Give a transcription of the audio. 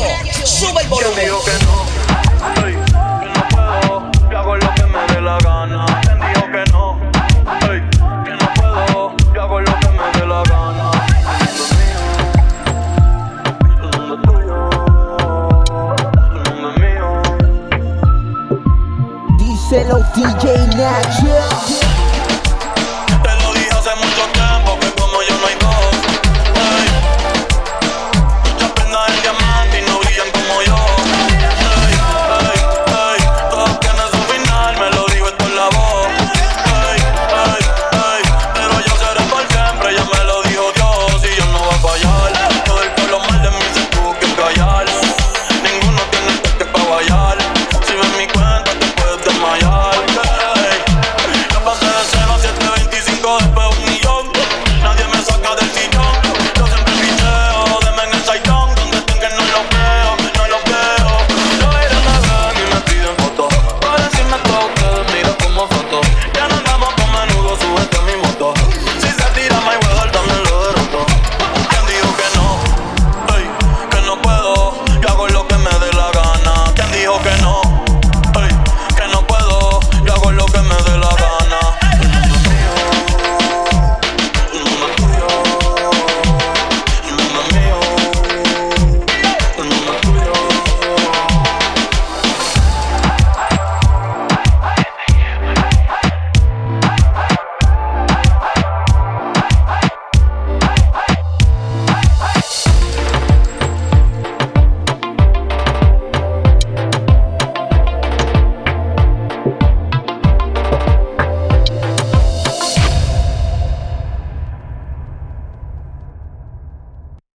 Nacho, sube el volumen. dijo que no? Que no puedo. Yo hago lo que me dé la gana. ¿Quién dijo que no? Que no puedo. Yo hago lo que me dé la gana. El mundo es tuyo. El mundo es mío. Díselo DJ Nacho.